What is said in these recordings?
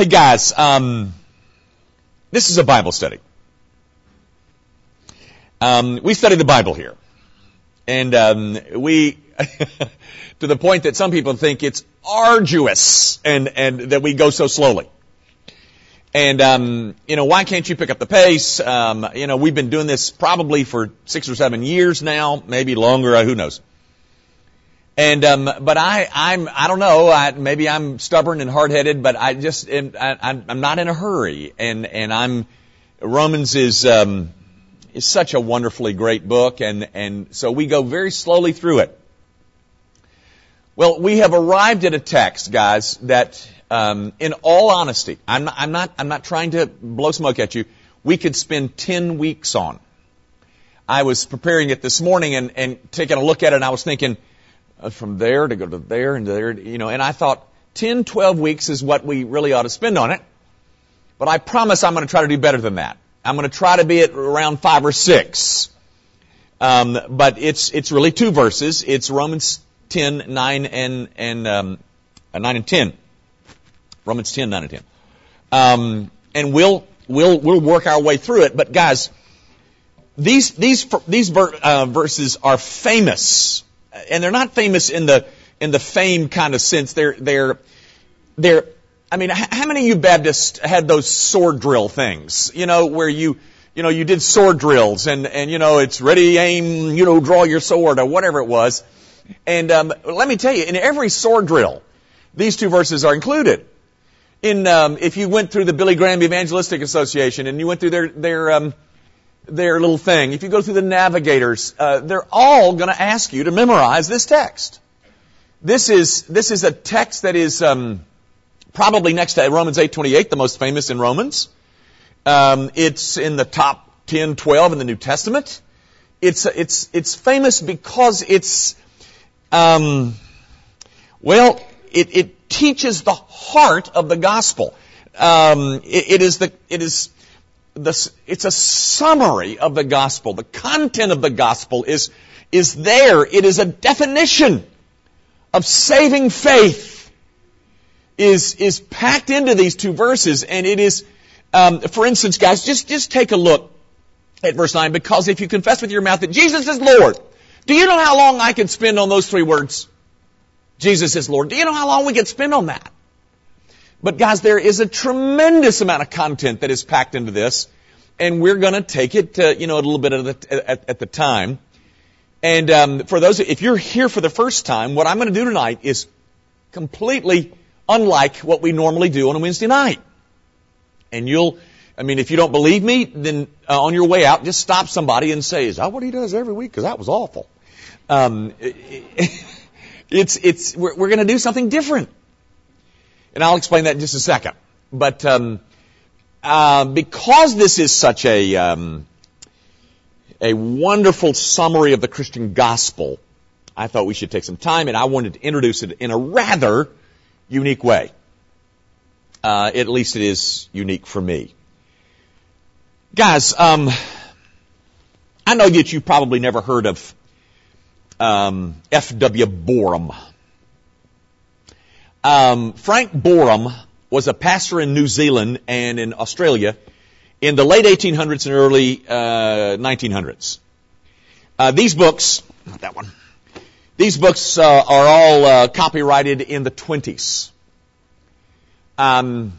Hey guys, um, this is a Bible study. Um, we study the Bible here, and um, we to the point that some people think it's arduous and and that we go so slowly. And um, you know, why can't you pick up the pace? Um, you know, we've been doing this probably for six or seven years now, maybe longer. Uh, who knows? And um, but I I'm I don't know. I, maybe I'm stubborn and hard headed, but I just am, I, I'm not in a hurry. And and I'm Romans is um, is such a wonderfully great book, and and so we go very slowly through it. Well, we have arrived at a text, guys, that um, in all honesty, I'm not, I'm not I'm not trying to blow smoke at you. We could spend ten weeks on. I was preparing it this morning and, and taking a look at it, and I was thinking from there to go to there and there, you know, and I thought 10, 12 weeks is what we really ought to spend on it. But I promise I'm going to try to do better than that. I'm going to try to be at around five or six. Um, but it's it's really two verses. It's Romans 10, 9 and and um, uh, 9 and 10. Romans 10, 9 and 10. Um, and we'll we'll we'll work our way through it. But guys, these these these ver, uh, verses are famous and they're not famous in the in the fame kind of sense. They're they're they're. I mean, how many of you Baptists had those sword drill things? You know, where you you know you did sword drills and and you know it's ready, aim, you know, draw your sword or whatever it was. And um, let me tell you, in every sword drill, these two verses are included. In um, if you went through the Billy Graham Evangelistic Association and you went through their their um, their little thing, if you go through the navigators, uh, they're all going to ask you to memorize this text. This is this is a text that is um, probably next to Romans 8:28, the most famous in Romans. Um, it's in the top 10, 12 in the New Testament. It's it's it's famous because it's um, well, it, it teaches the heart of the gospel. Um, it, it is the it is it's a summary of the gospel. The content of the gospel is, is there. It is a definition of saving faith is, is packed into these two verses. And it is, um, for instance, guys, just, just take a look at verse 9. Because if you confess with your mouth that Jesus is Lord, do you know how long I could spend on those three words? Jesus is Lord. Do you know how long we could spend on that? But guys, there is a tremendous amount of content that is packed into this, and we're going to take it, to, you know, a little bit at the, at, at the time. And um, for those, if you're here for the first time, what I'm going to do tonight is completely unlike what we normally do on a Wednesday night. And you'll, I mean, if you don't believe me, then uh, on your way out, just stop somebody and say, "Is that what he does every week?" Because that was awful. Um, it's it's we're, we're going to do something different. And I'll explain that in just a second. But um, uh, because this is such a um, a wonderful summary of the Christian gospel, I thought we should take some time, and I wanted to introduce it in a rather unique way. Uh, at least it is unique for me. Guys, um, I know that you've probably never heard of um, F.W. Boreham. Um, Frank Boreham was a pastor in New Zealand and in Australia in the late 1800s and early uh, 1900s. Uh, these books, not that one. These books uh, are all uh, copyrighted in the 20s. Um,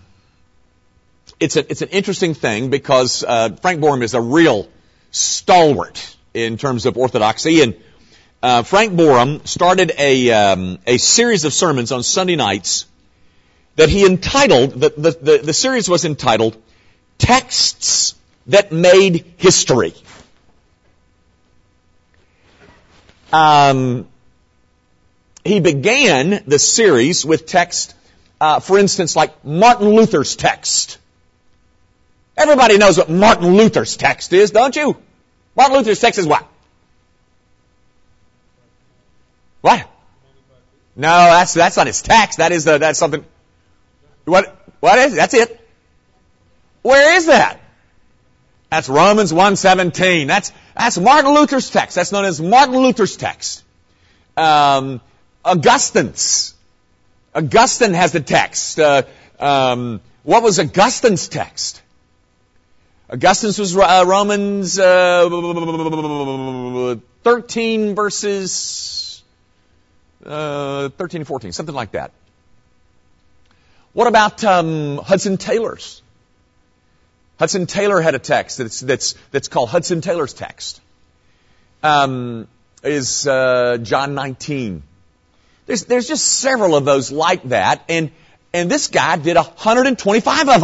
it's, a, it's an interesting thing because uh, Frank Boreham is a real stalwart in terms of orthodoxy and uh, Frank Boreham started a, um, a series of sermons on Sunday nights that he entitled, the, the, the, the series was entitled Texts That Made History. Um, he began the series with text, uh, for instance, like Martin Luther's text. Everybody knows what Martin Luther's text is, don't you? Martin Luther's text is what? What? No, that's that's not his text. That is the that's something. What what is? That's it. Where is that? That's Romans 1:17. That's that's Martin Luther's text. That's known as Martin Luther's text. Um, Augustine's. Augustine has the text. Uh, um, what was Augustine's text? Augustine's was uh, Romans uh, 13 verses uh, 13 and 14, something like that. What about um, Hudson Taylor's? Hudson Taylor had a text that's that's that's called Hudson Taylor's text. Um, is uh, John 19. There's there's just several of those like that, and and this guy did 125 of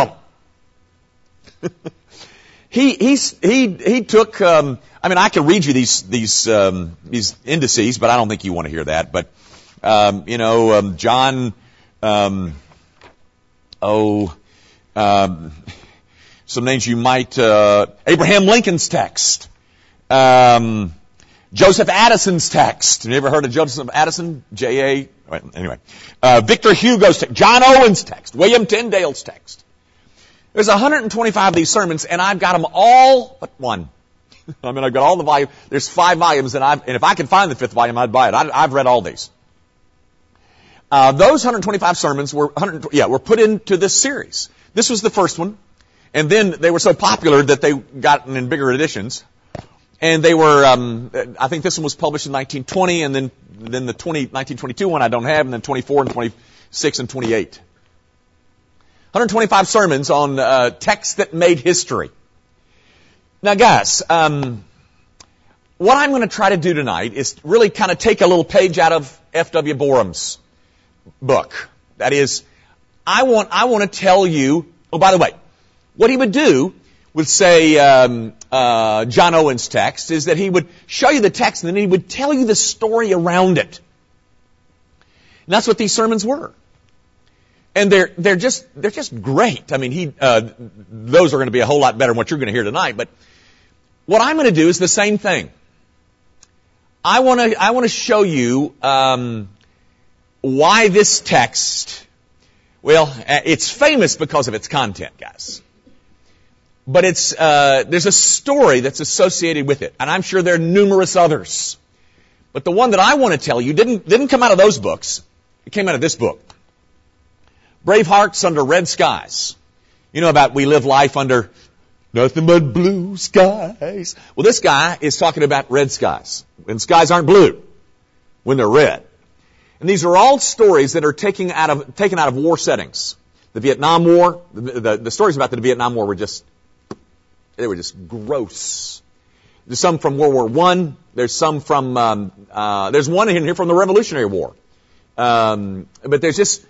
them. he he he he took. Um, I mean, I can read you these these um, these indices, but I don't think you want to hear that. But um, you know, um, John. Um, oh, um, some names you might. Uh, Abraham Lincoln's text. Um, Joseph Addison's text. You ever heard of Joseph Addison? J.A. Anyway. Uh, Victor Hugo's text. John Owen's text. William Tyndale's text. There's 125 of these sermons, and I've got them all but one. I mean, I've got all the volumes. There's five volumes, and, I've, and if I could find the fifth volume, I'd buy it. I, have read all these. Uh, those 125 sermons were, yeah, were put into this series. This was the first one, and then they were so popular that they got in bigger editions. And they were, um, I think this one was published in 1920, and then then the 20, 1922 one I don't have, and then 24 and 26 and 28. 125 sermons on uh, texts that made history. Now, guys, um, what I'm going to try to do tonight is really kind of take a little page out of F.W. Boreham's book. That is, I want I want to tell you. Oh, by the way, what he would do with, say, um, uh, John Owen's text is that he would show you the text and then he would tell you the story around it. And that's what these sermons were. And they're, they're just, they're just great. I mean, he, uh, those are going to be a whole lot better than what you're going to hear tonight. But what I'm going to do is the same thing. I want to, I want to show you, um, why this text, well, it's famous because of its content, guys but it's uh, there's a story that's associated with it, and I'm sure there are numerous others. But the one that I want to tell you didn't didn't come out of those books. It came out of this book. Brave Hearts Under Red Skies. You know about we live life under nothing but blue skies. Well, this guy is talking about red skies. When skies aren't blue, when they're red. And these are all stories that are taken out of taken out of war settings. The Vietnam War, the, the, the stories about the Vietnam War were just they were just gross. There's some from World War One. There's some from um, uh, there's one in here from the Revolutionary War. Um, but there's just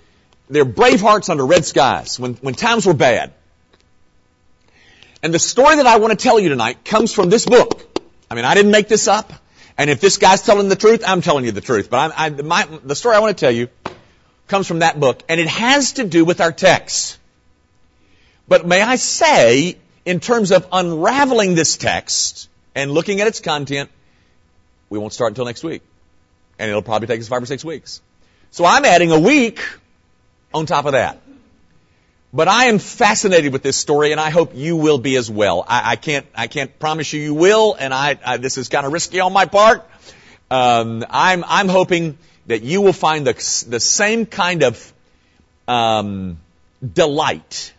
they're brave hearts under red skies when when times were bad. And the story that I want to tell you tonight comes from this book. I mean, I didn't make this up. And if this guy's telling the truth, I'm telling you the truth. But I, my, the story I want to tell you comes from that book, and it has to do with our text. But may I say, in terms of unraveling this text and looking at its content, we won't start until next week. And it'll probably take us five or six weeks. So I'm adding a week on top of that. But I am fascinated with this story, and I hope you will be as well. I, I can't, I can't promise you you will, and I, I this is kind of risky on my part. Um, I'm, I'm hoping that you will find the, the same kind of um, delight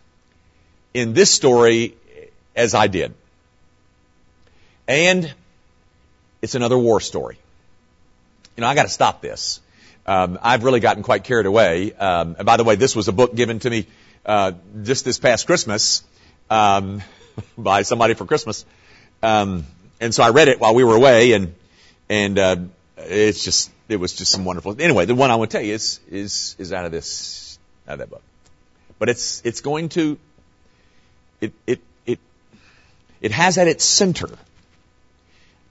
in this story as I did. And it's another war story. You know, I got to stop this. Um, I've really gotten quite carried away. Um, and by the way, this was a book given to me uh, just this past Christmas um, by somebody for Christmas, um, and so I read it while we were away, and and uh, it's just it was just some wonderful. Anyway, the one I want to tell you is is is out of this out of that book, but it's it's going to it it it it has at its center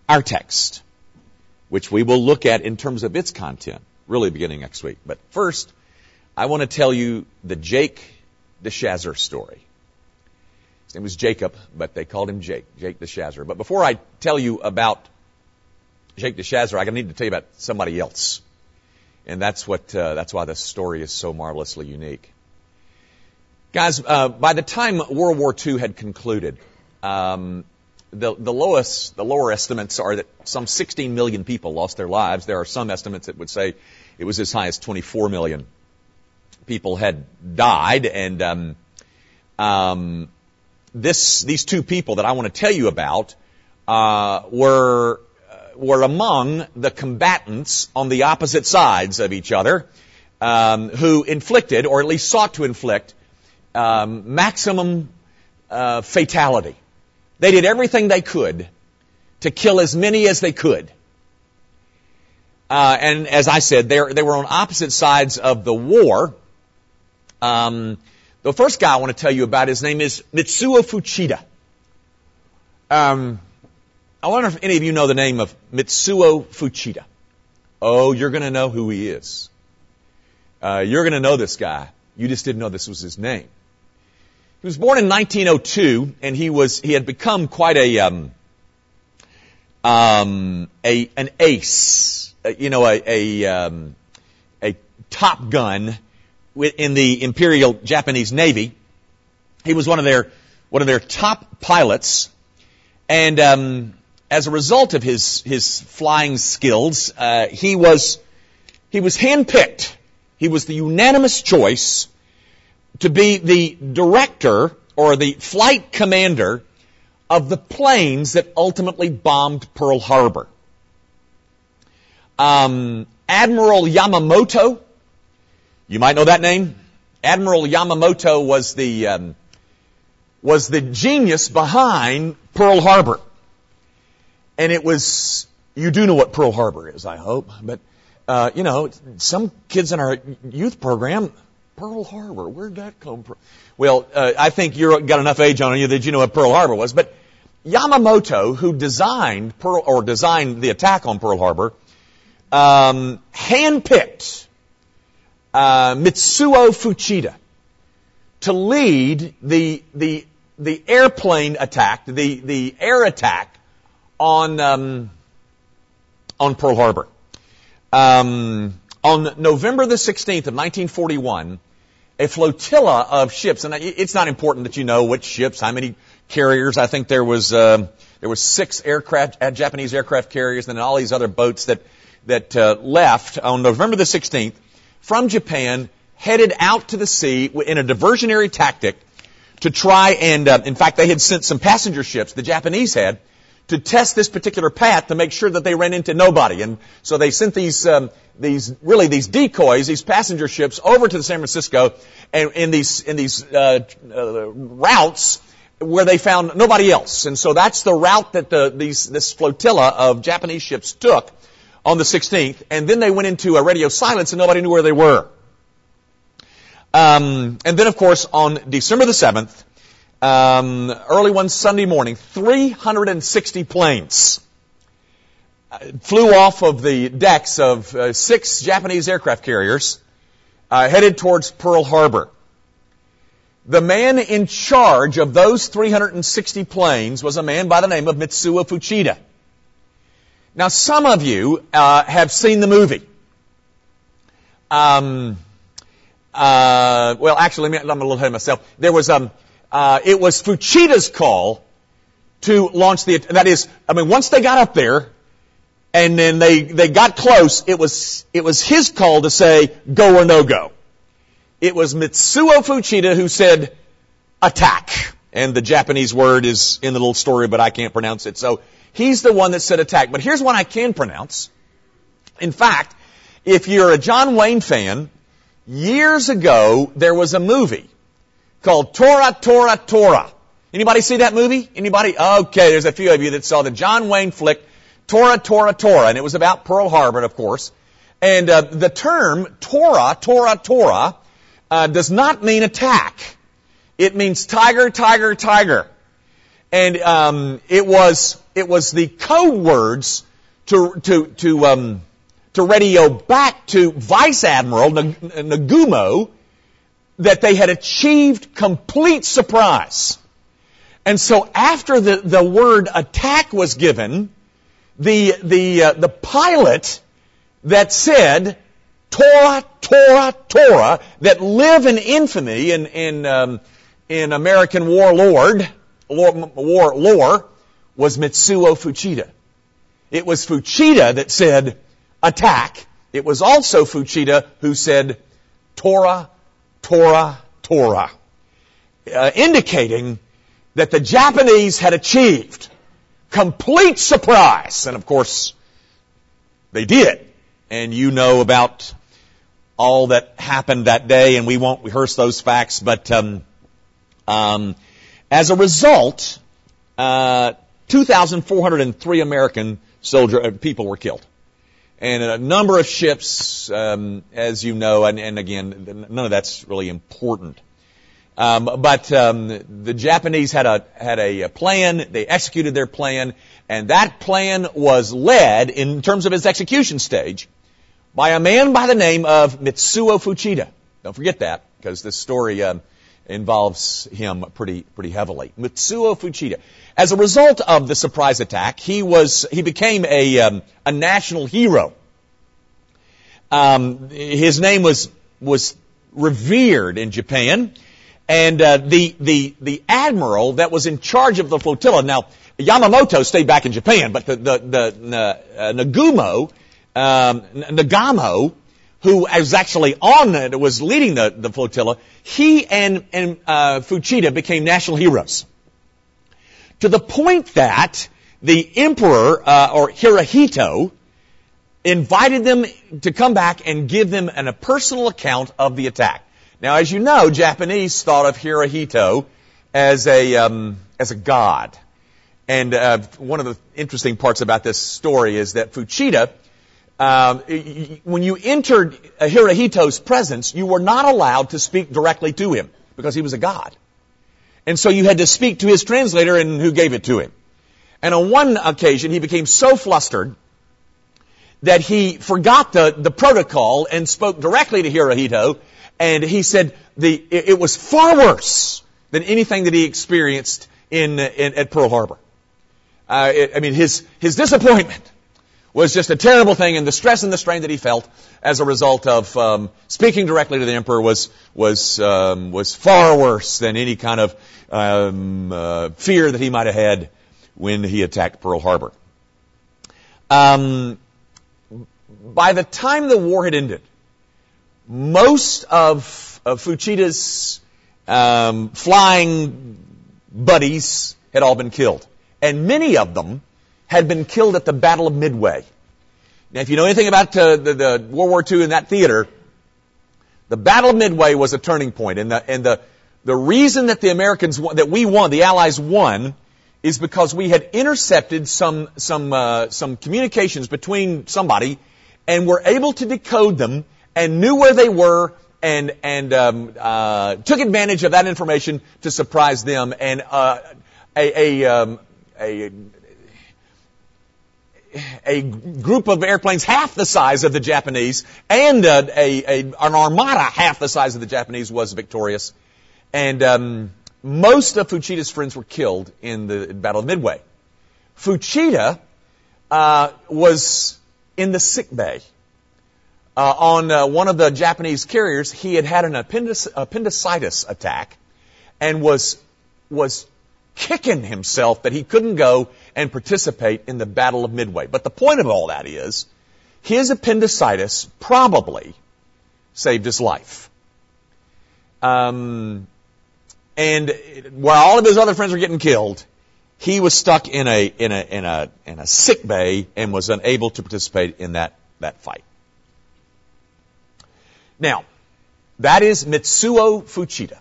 our text, which we will look at in terms of its content, really beginning next week. But first, I want to tell you the Jake DeShazer story. His name was Jacob, but they called him Jake, Jake DeShazer. But before I tell you about Jake DeShazer, I need to tell you about somebody else. And that's what, uh, that's why this story is so marvelously unique. Guys, uh, by the time World War II had concluded, um, the, the lowest, the lower estimates are that some 16 million people lost their lives. There are some estimates that would say it was as high as 24 million people had died, and um, um, this, these two people that I want to tell you about uh, were uh, were among the combatants on the opposite sides of each other, um, who inflicted, or at least sought to inflict, um, maximum uh, fatality. They did everything they could to kill as many as they could. Uh, and as I said, they they were on opposite sides of the war. Um, the first guy I want to tell you about, his name is Mitsuo Fuchida. Um, I wonder if any of you know the name of Mitsuo Fuchida. Oh, you're going to know who he is. Uh, you're going to know this guy. You just didn't know this was his name. He was born in 1902, and he was he had become quite a um, um, a an ace, uh, you know, a a, um, a top gun in the Imperial Japanese Navy. He was one of their one of their top pilots, and um, as a result of his his flying skills, uh, he was he was handpicked. He was the unanimous choice to be the director or the flight commander of the planes that ultimately bombed Pearl Harbor. Um, Admiral Yamamoto you might know that name. Admiral Yamamoto was the um, was the genius behind Pearl Harbor, and it was you do know what Pearl Harbor is, I hope, but uh, you know some kids in our youth program, Pearl Harbor, where'd that come from? Well, uh, I think you've got enough age on you that you know what Pearl Harbor was, but Yamamoto, who designed Pearl or designed the attack on Pearl Harbor, um, handpicked uh, Mitsuo Fuchida to lead the the the airplane attack, the the air attack on um, on Pearl Harbor. Um, on November the 16th of 1941, a flotilla of ships, and it's not important that you know which ships, how many carriers. I think there was uh, there was six aircraft, uh, Japanese aircraft carriers, and all these other boats that that uh, left on November the 16th from Japan headed out to the sea in a diversionary tactic to try and, uh, in fact, they had sent some passenger ships, the Japanese had, to test this particular path to make sure that they ran into nobody. And so they sent these, um, these, really these decoys, these passenger ships over to the San Francisco and in these, in these, uh, uh, routes where they found nobody else. And so that's the route that the, these, this flotilla of Japanese ships took on the 16th, and then they went into a radio silence and nobody knew where they were. Um, and then, of course, on December the 7th, um, early one Sunday morning, 360 planes uh, flew off of the decks of uh, six Japanese aircraft carriers, uh, headed towards Pearl Harbor. The man in charge of those 360 planes was a man by the name of Mitsuo Fuchida. Now, some of you uh, have seen the movie. Um, uh, well, actually, me, I'm a little ahead of myself. There was um, uh, it was Fuchida's call to launch the. That is, I mean, once they got up there, and then they they got close, it was it was his call to say go or no go. It was Mitsuo Fuchida who said attack, and the Japanese word is in the little story, but I can't pronounce it. So He's the one that said attack. But here's one I can pronounce. In fact, if you're a John Wayne fan, years ago there was a movie called Tora Tora Tora. Anybody see that movie? Anybody? Okay, there's a few of you that saw the John Wayne flick Tora Tora Tora, and it was about Pearl Harbor, of course. And uh, the term Tora Tora Tora uh, does not mean attack. It means tiger, tiger, tiger. And um, it was it was the code words to, to, to, um, to radio back to Vice Admiral Nagumo that they had achieved complete surprise. And so after the, the word attack was given, the, the, uh, the pilot that said, Tora, Tora, Tora, that live in infamy in, in, um, in American warlord, war, war lore, was Mitsuo Fuchida. It was Fuchida that said, attack. It was also Fuchida who said, Tora, Tora, Tora. uh, indicating that the Japanese had achieved complete surprise. And of course, they did. And you know about all that happened that day, and we won't rehearse those facts, but um, um, as a result, uh, 2,403 American soldier uh, people were killed, and a number of ships, um, as you know, and, and, again, none of that's really important. Um, but um, the Japanese had a had a plan. They executed their plan, and that plan was led in terms of its execution stage by a man by the name of Mitsuo Fuchida. Don't forget that because this story um, involves him pretty pretty heavily. Mitsuo Fuchida. As a result of the surprise attack, he was he became a um, a national hero. Um, his name was was revered in Japan. And uh, the the the admiral that was in charge of the flotilla. Now Yamamoto stayed back in Japan, but the the, the uh, Nagumo um, Nagamo, who was actually on it, was leading the, the flotilla, he and and uh, Fuchida became national heroes. To the point that the emperor uh, or Hirohito invited them to come back and give them an, a personal account of the attack. Now, as you know, Japanese thought of Hirohito as a um, as a god, and uh, one of the interesting parts about this story is that Fuchida, um, when you entered Hirohito's presence, you were not allowed to speak directly to him because he was a god, and so you had to speak to his translator, and who gave it to him. And on one occasion, he became so flustered that he forgot the, the protocol and spoke directly to Hirohito and he said the, it, was far worse than anything that he experienced in, in at Pearl Harbor. Uh, it, I mean, his, his disappointment was just a terrible thing, and the stress and the strain that he felt as a result of um, speaking directly to the emperor was was um, was far worse than any kind of um, uh, fear that he might have had when he attacked Pearl Harbor. Um, by the time the war had ended, most of, of Fuchida's um, flying buddies had all been killed. And many of them had been killed at the Battle of Midway. Now, if you know anything about uh, the, the World War II in that theater, the Battle of Midway was a turning point. And the, and the, the reason that the Americans, won, that we won, the Allies won, is because we had intercepted some, some, uh, some communications between somebody and were able to decode them and knew where they were and and um, uh, took advantage of that information to surprise them. And uh, a a, um, a a group of airplanes half the size of the Japanese and uh, a, a, an armada half the size of the Japanese was victorious. And um, most of Fuchida's friends were killed in the Battle of Midway. Fuchida uh, was in the sick bay uh, on uh, one of the Japanese carriers, he had had an appendix, appendicitis attack and was was kicking himself that he couldn't go and participate in the Battle of Midway. But the point of all that is, his appendicitis probably saved his life. Um, and while all of his other friends were getting killed, he was stuck in a in a in a in a sick bay and was unable to participate in that that fight. Now, that is Mitsuo Fuchida.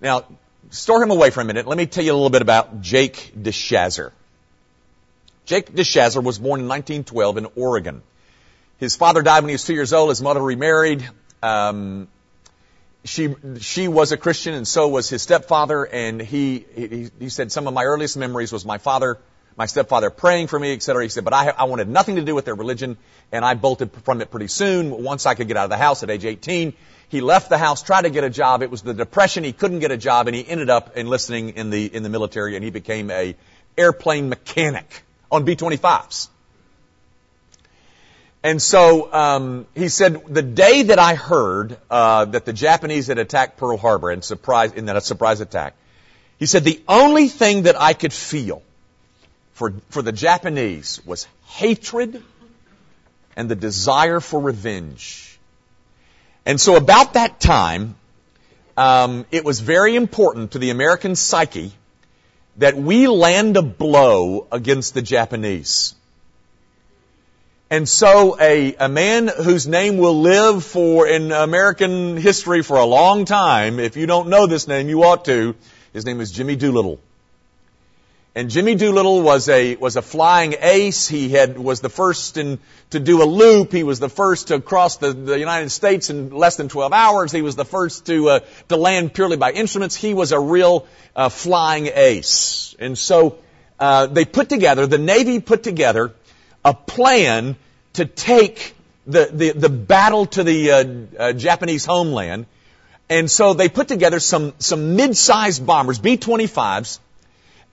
Now, store him away for a minute. Let me tell you a little bit about Jake DeShazer. Jake DeShazer was born in 1912 in Oregon. His father died when he was two years old. His mother remarried. Um, she she was a Christian, and so was his stepfather. And he, he he said some of my earliest memories was my father my stepfather praying for me, etc. He said, but I, I wanted nothing to do with their religion, and I bolted from it pretty soon. Once I could get out of the house at age 18, he left the house, tried to get a job. It was the depression. He couldn't get a job, and he ended up enlisting in the in the military, and he became a airplane mechanic on B-25s. And so um, he said, the day that I heard uh, that the Japanese had attacked Pearl Harbor and surprise in that a surprise attack, he said the only thing that I could feel for, for the Japanese was hatred and the desire for revenge. And so about that time, um, it was very important to the American psyche that we land a blow against the Japanese. And so a, a man whose name will live for in American history for a long time, if you don't know this name, you ought to. His name is Jimmy Doolittle. And Jimmy Doolittle was a, was a flying ace. He had, was the first in, to do a loop. He was the first to cross the, the United States in less than 12 hours. He was the first to, uh, to land purely by instruments. He was a real, uh, flying ace. And so, uh, they put together, the Navy put together a plan to take the, the, the battle to the, uh, uh, Japanese homeland. And so they put together some, some mid-sized bombers, B-25s,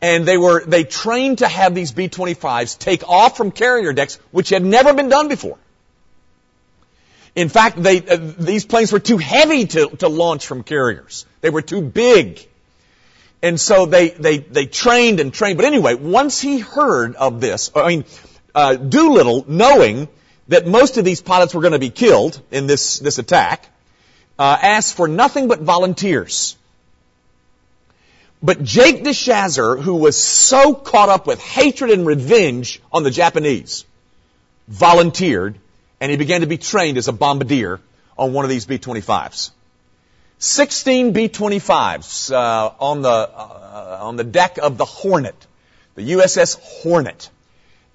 and they were, they trained to have these B-25s take off from carrier decks, which had never been done before. In fact, they, uh, these planes were too heavy to, to launch from carriers. They were too big. And so they, they, they trained and trained. But anyway, once he heard of this, I mean, uh, Doolittle, knowing that most of these pilots were going to be killed in this, this attack, uh, asked for nothing but volunteers. But Jake DeShazer, who was so caught up with hatred and revenge on the Japanese, volunteered and he began to be trained as a bombardier on one of these B-25s. 16 B-25s uh, on the uh, on the deck of the Hornet, the USS Hornet.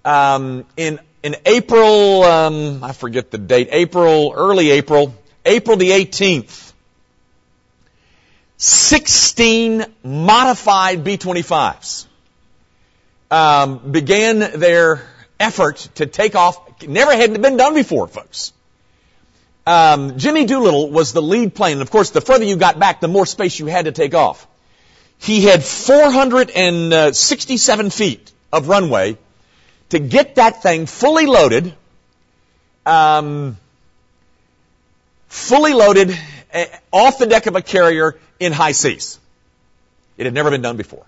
Um, in in April, um, I forget the date, April, early April, April the 18th, 16 modified B-25s um, began their effort to take off. Never had been done before, folks. Um, Jimmy Doolittle was the lead plane. And of course, the further you got back, the more space you had to take off. He had 467 feet of runway to get that thing fully loaded, um, fully loaded off the deck of a carrier in high seas. It had never been done before.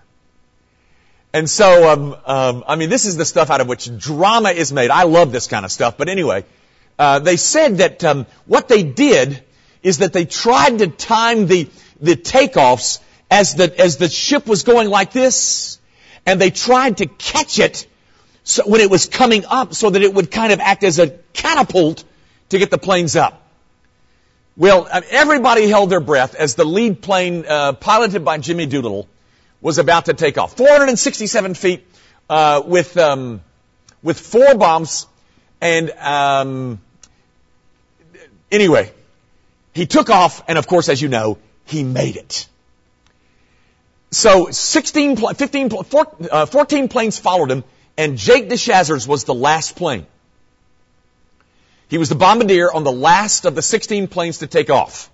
And so, um, um, I mean, this is the stuff out of which drama is made. I love this kind of stuff. But anyway, uh, they said that um, what they did is that they tried to time the the takeoffs as the as the ship was going like this, and they tried to catch it so when it was coming up, so that it would kind of act as a catapult to get the planes up. Well, uh, everybody held their breath as the lead plane, uh, piloted by Jimmy Doolittle, was about to take off. 467 feet uh, with um, with four bombs, and um, anyway, he took off, and of course, as you know, he made it. So 16, 15, 14, uh, 14 planes followed him, and Jake DeShazer's was the last plane. He was the bombardier on the last of the 16 planes to take off.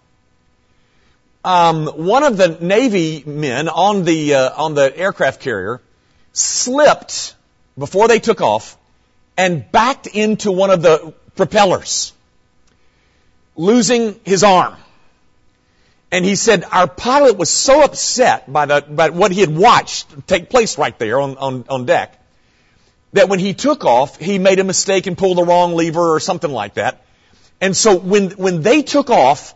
Um, one of the Navy men on the uh, on the aircraft carrier slipped before they took off and backed into one of the propellers, losing his arm. And he said our pilot was so upset by the by what he had watched take place right there on, on, on deck that when he took off, he made a mistake and pulled the wrong lever or something like that. And so when, when they took off,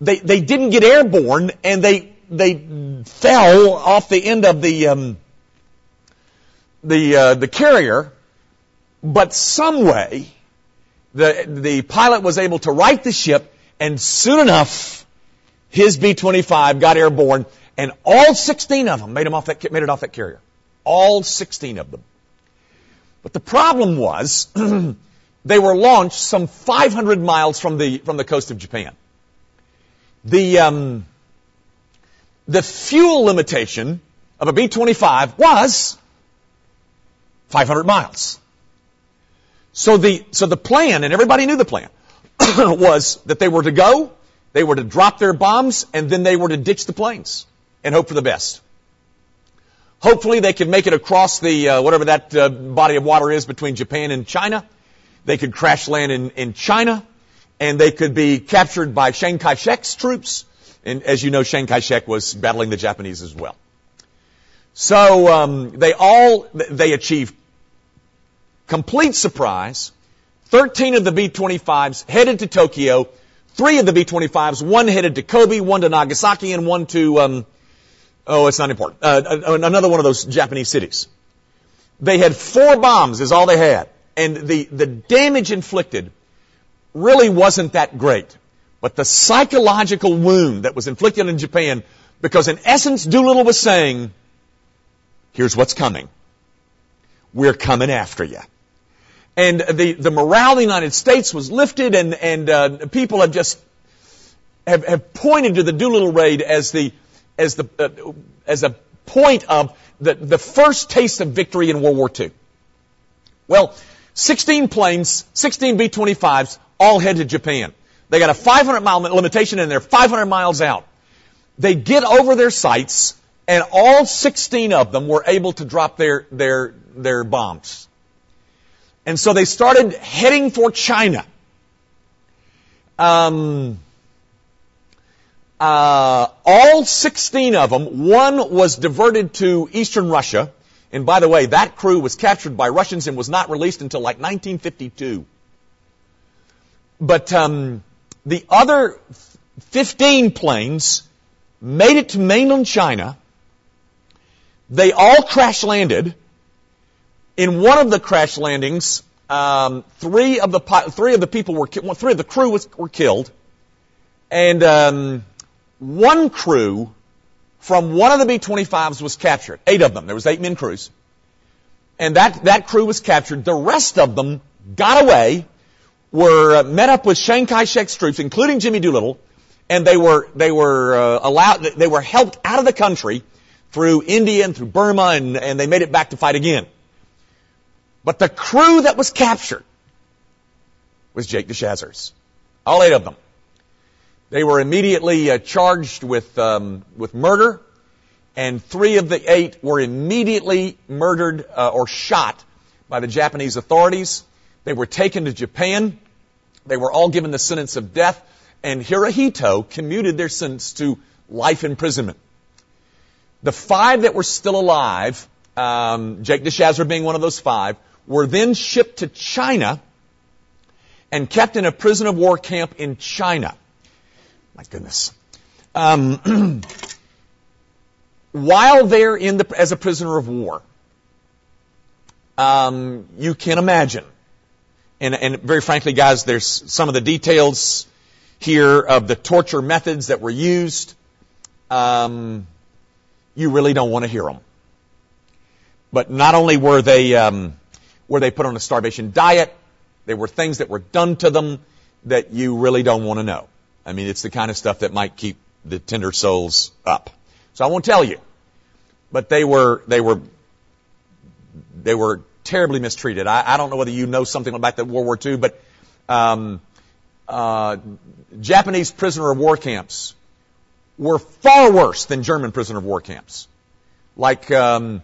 they, they didn't get airborne and they, they fell off the end of the, um, the, uh, the carrier, but some way, the, the pilot was able to right the ship and soon enough, his B-25 got airborne and all 16 of them made, them off that, made it off that carrier. All 16 of them. But the problem was they were launched some 500 miles from the from the coast of Japan. The um, the fuel limitation of a B-25 was 500 miles. So the so the plan, and everybody knew the plan, was that they were to go, they were to drop their bombs, and then they were to ditch the planes and hope for the best. Hopefully they could make it across the, uh, whatever that uh, body of water is between Japan and China. They could crash land in, in China and they could be captured by Chiang Kai-shek's troops. And as you know, Chiang Kai-shek was battling the Japanese as well. So um, they all they achieved complete surprise. Thirteen of the B-25s headed to Tokyo. three of the B-25s, one headed to Kobe, one to Nagasaki, and one to, um, oh, it's not important, uh, uh another one of those Japanese cities. They had four bombs is all they had. And the, the damage inflicted really wasn't that great. But the psychological wound that was inflicted in Japan, because in essence Doolittle was saying, here's what's coming. We're coming after you. And the, the morale of the United States was lifted and, and uh, people have just have, have pointed to the Doolittle raid as the, as the, uh, as a point of the, the first taste of victory in World War II. Well, 16 planes, 16 B-25s, all head to Japan. They got a 500 mile limitation and they're 500 miles out. They get over their sights and all 16 of them were able to drop their, their, their bombs. And so they started heading for China. Um, uh, all 16 of them, one was diverted to eastern Russia. And by the way, that crew was captured by Russians and was not released until like 1952. But um, the other 15 planes made it to mainland China. They all crash landed. In one of the crash landings, um, three of the three of the people were three of the crew was, were killed, and um, one crew from one of the B-25s was captured. Eight of them. There was eight men crews. And that, that crew was captured. The rest of them got away, were uh, met up with Chiang Kai-shek's troops, including Jimmy Doolittle, and they were, they were uh, allowed, they were helped out of the country through India and through Burma, and, and they made it back to fight again. But the crew that was captured was Jake DeShazer's. All eight of them. They were immediately uh, charged with um, with murder, and three of the eight were immediately murdered uh, or shot by the Japanese authorities. They were taken to Japan. They were all given the sentence of death, and Hirohito commuted their sentence to life imprisonment. The five that were still alive, um, Jake DeShazer being one of those five, were then shipped to China and kept in a prison of war camp in China. My goodness. Um, while they're in the, as a prisoner of war, um, you can imagine, and, and very frankly, guys, there's some of the details here of the torture methods that were used. Um, you really don't want to hear them. But not only were they um, were they put on a starvation diet, there were things that were done to them that you really don't want to know. I mean, it's the kind of stuff that might keep the tender souls up. So I won't tell you. But they were, they were, they were terribly mistreated. I, I don't know whether you know something about the World War II, but um, uh, Japanese prisoner of war camps were far worse than German prisoner of war camps. Like um,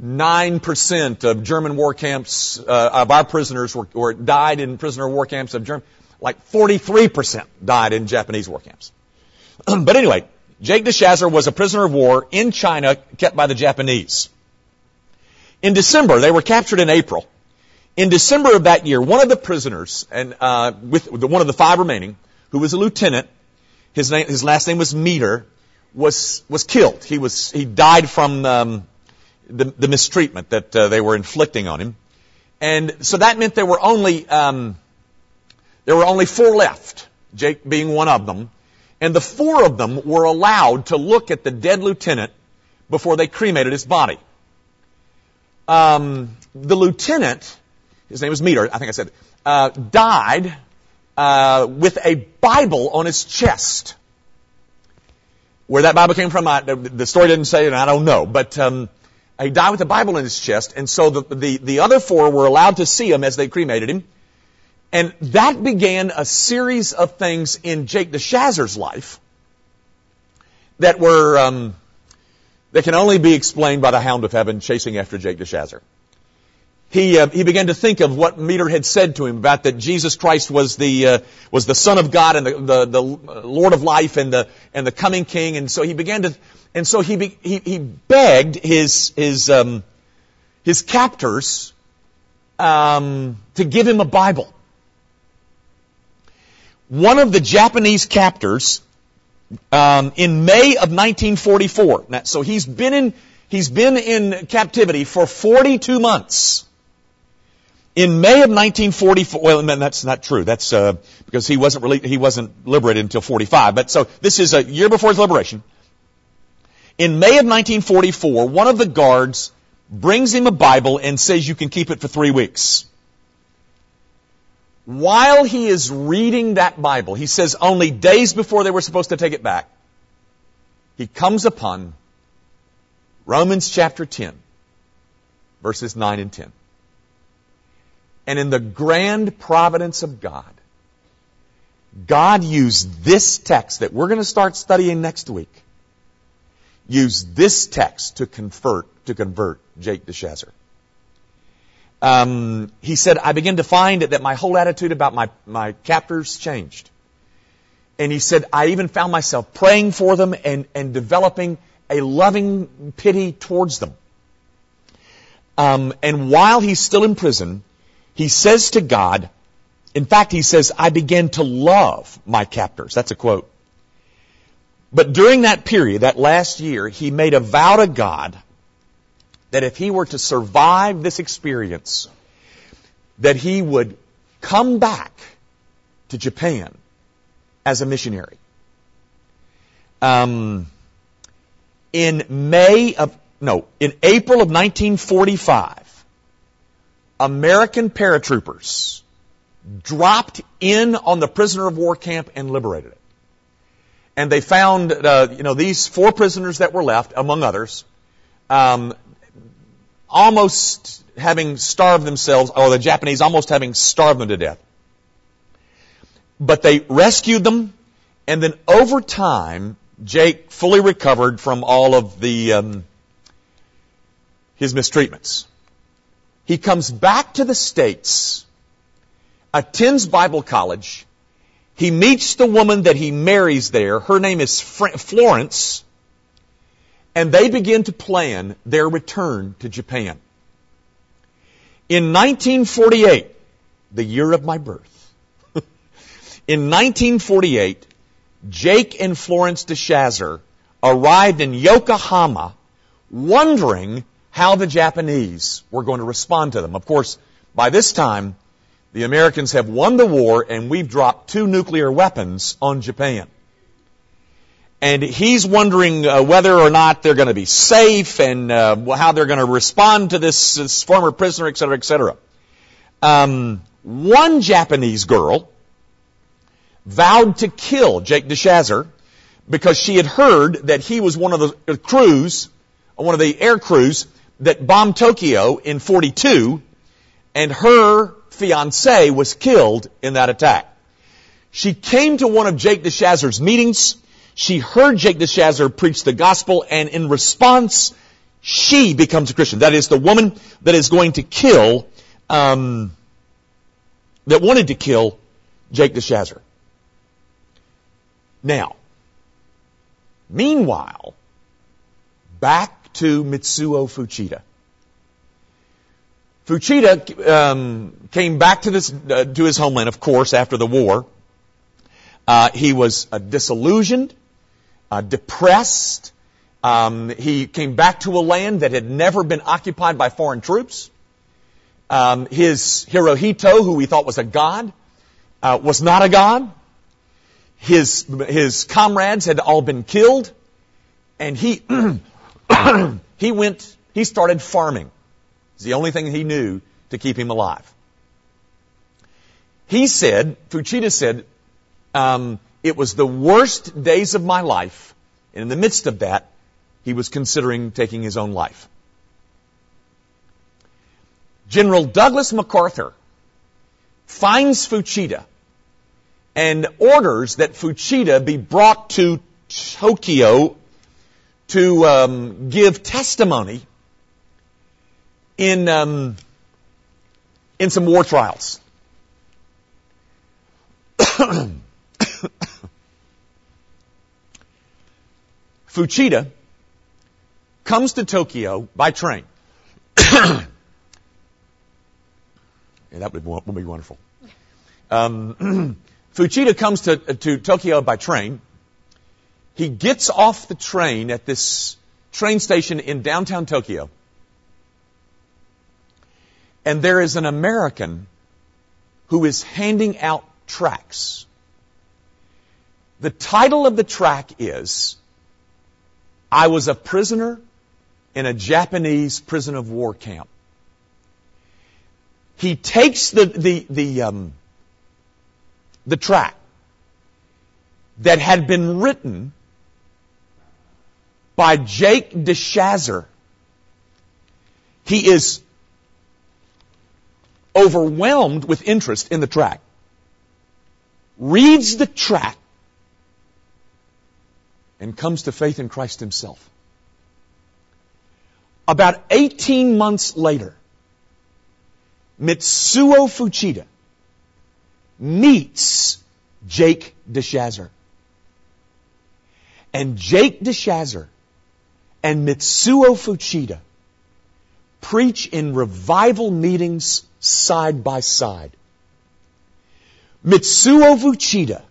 9% of German war camps, uh, of our prisoners were, were died in prisoner of war camps of German like 43% died in Japanese war camps. but anyway, Jake DeShazer was a prisoner of war in China kept by the Japanese. In December, they were captured in April. In December of that year, one of the prisoners, and uh, with one of the five remaining, who was a lieutenant, his name, his last name was Meder, was was killed. He was he died from um, the, the mistreatment that uh, they were inflicting on him, and so that meant there were only um, there were only four left, Jake being one of them, and the four of them were allowed to look at the dead lieutenant before they cremated his body. Um, the lieutenant, his name was Meder, I think I said, uh, died uh, with a Bible on his chest. Where that Bible came from, I, the story didn't say, and I don't know. But um, he died with a Bible in his chest, and so the, the, the other four were allowed to see him as they cremated him. And that began a series of things in Jake DeShazer's life that were um, that can only be explained by the hound of heaven chasing after Jake DeShazer. He uh, he began to think of what Meder had said to him about that Jesus Christ was the uh, was the Son of God and the, the, the Lord of life and the and the coming King, and so he began to and so he be, he, he begged his his um, his captors um, to give him a Bible. One of the Japanese captors um, in May of 1944. Now, so he's been in he's been in captivity for 42 months. In May of 1944, well, that's not true. That's uh, because he wasn't really, he wasn't liberated until 45. But so this is a year before his liberation. In May of 1944, one of the guards brings him a Bible and says you can keep it for three weeks. While he is reading that Bible, he says only days before they were supposed to take it back, he comes upon Romans chapter 10, verses 9 and 10. And in the grand providence of God, God used this text that we're going to start studying next week, used this text to convert, to convert Jake DeShazer. Um, he said, I began to find that my whole attitude about my, my captors changed. And he said, I even found myself praying for them and, and developing a loving pity towards them. Um, and while he's still in prison, he says to God, in fact, he says, I began to love my captors. That's a quote. But during that period, that last year, he made a vow to God that if he were to survive this experience, that he would come back to Japan as a missionary. Um, in May of, no, in April of 1945, American paratroopers dropped in on the prisoner of war camp and liberated it. And they found, uh, you know, these four prisoners that were left, among others, um, almost having starved themselves, or the Japanese almost having starved them to death. But they rescued them, and then over time, Jake fully recovered from all of the um, his mistreatments. He comes back to the States, attends Bible college. He meets the woman that he marries there. Her name is Florence and they begin to plan their return to Japan. In 1948, the year of my birth, in 1948, Jake and Florence DeShazer arrived in Yokohama wondering how the Japanese were going to respond to them. Of course, by this time, the Americans have won the war and we've dropped two nuclear weapons on Japan and he's wondering uh, whether or not they're going to be safe and uh, how they're going to respond to this, this, former prisoner, et cetera, et cetera. Um, one Japanese girl vowed to kill Jake DeShazer because she had heard that he was one of the crews, one of the air crews that bombed Tokyo in 42, and her fiance was killed in that attack. She came to one of Jake DeShazer's meetings she heard Jake DeShazer preach the gospel, and in response, she becomes a Christian. That is the woman that is going to kill, um, that wanted to kill Jake DeShazer. Now, meanwhile, back to Mitsuo Fuchida. Fuchida um, came back to this uh, to his homeland, of course, after the war. Uh, he was uh, disillusioned uh, depressed. Um, he came back to a land that had never been occupied by foreign troops. Um, his Hirohito, who he thought was a god, uh, was not a god. His his comrades had all been killed, and he he went. He started farming. It's the only thing he knew to keep him alive. He said, Fuchida said, um, it was the worst days of my life. And in the midst of that, he was considering taking his own life. General Douglas MacArthur finds Fuchida and orders that Fuchida be brought to Tokyo to um, give testimony in um, in some war trials. Fuchida comes to Tokyo by train. yeah, that would, be wonderful. Um, Fuchida comes to, to Tokyo by train. He gets off the train at this train station in downtown Tokyo. And there is an American who is handing out tracts. The title of the track is, I was a prisoner in a Japanese prison of war camp. He takes the, the, the, um, the tract that had been written by Jake DeShazer. He is overwhelmed with interest in the track, Reads the tract and comes to faith in Christ himself. About 18 months later, Mitsuo Fuchida meets Jake DeShazer. And Jake DeShazer and Mitsuo Fuchida preach in revival meetings side by side. Mitsuo Fuchida,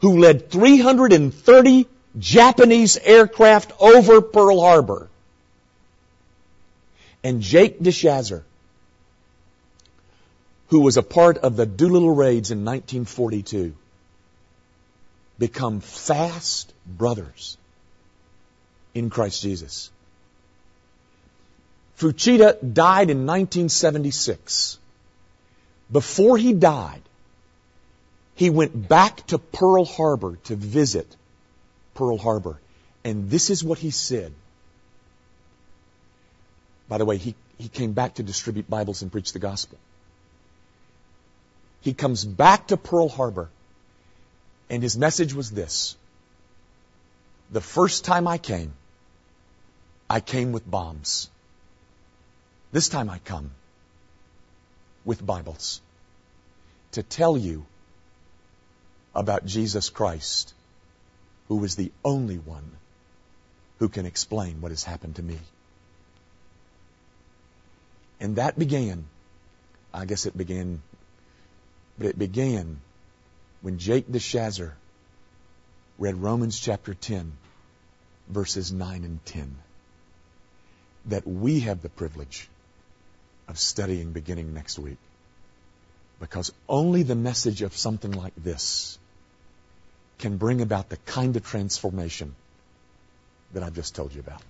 who led 330 Japanese aircraft over Pearl Harbor, and Jake DeShazer, who was a part of the Doolittle raids in 1942, become fast brothers in Christ Jesus. Fuchida died in 1976. Before he died, he went back to Pearl Harbor to visit Pearl Harbor. And this is what he said. By the way, he, he came back to distribute Bibles and preach the gospel. He comes back to Pearl Harbor, and his message was this. The first time I came, I came with bombs. This time I come with Bibles to tell you about Jesus Christ, who is the only one who can explain what has happened to me. And that began, I guess it began but it began when Jake DeShazer read Romans chapter 10, verses 9 and 10. That we have the privilege of studying beginning next week. Because only the message of something like this can bring about the kind of transformation that I've just told you about.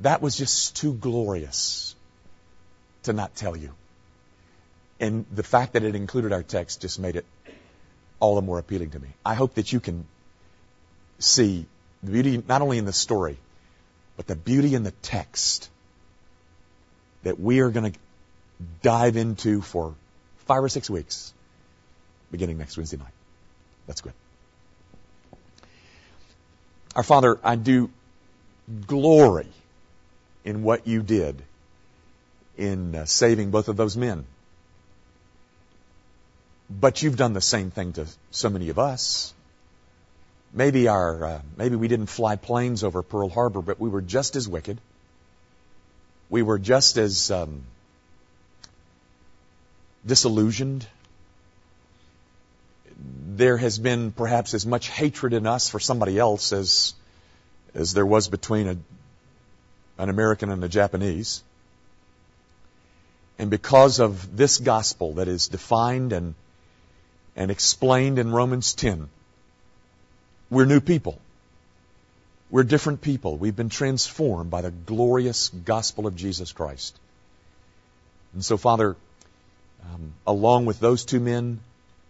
That was just too glorious to not tell you. And the fact that it included our text just made it all the more appealing to me. I hope that you can see the beauty not only in the story, but the beauty in the text that we are going to dive into for five or six weeks beginning next Wednesday night. That's good. Our Father, I do glory in what you did in uh, saving both of those men but you've done the same thing to so many of us. Maybe our, uh, maybe we didn't fly planes over Pearl Harbor, but we were just as wicked. We were just as um, disillusioned. There has been perhaps as much hatred in us for somebody else as as there was between a, an American and a Japanese. And because of this gospel that is defined and and explained in Romans 10. We're new people. We're different people. We've been transformed by the glorious gospel of Jesus Christ. And so, Father, um, along with those two men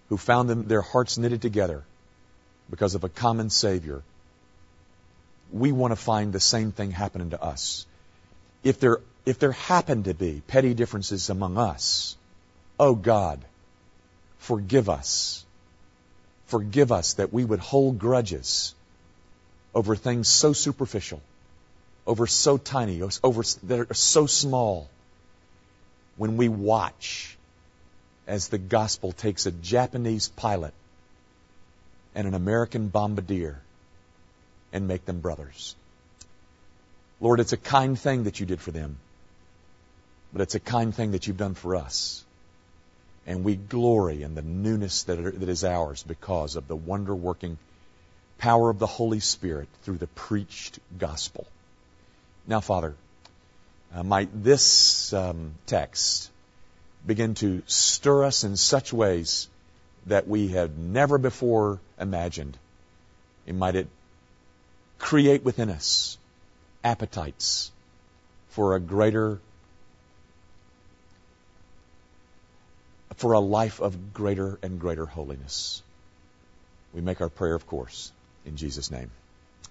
who found them, their hearts knitted together because of a common Savior, we want to find the same thing happening to us. If there, if there happen to be petty differences among us, oh God, Forgive us. Forgive us that we would hold grudges over things so superficial, over so tiny, over that are so small. When we watch as the gospel takes a Japanese pilot and an American bombardier and make them brothers. Lord, it's a kind thing that you did for them, but it's a kind thing that you've done for us. And we glory in the newness that, are, that is ours because of the wonder working power of the Holy Spirit through the preached gospel. Now, Father, uh, might this um, text begin to stir us in such ways that we have never before imagined. And might it create within us appetites for a greater for a life of greater and greater holiness. We make our prayer, of course, in Jesus' name.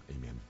Amen.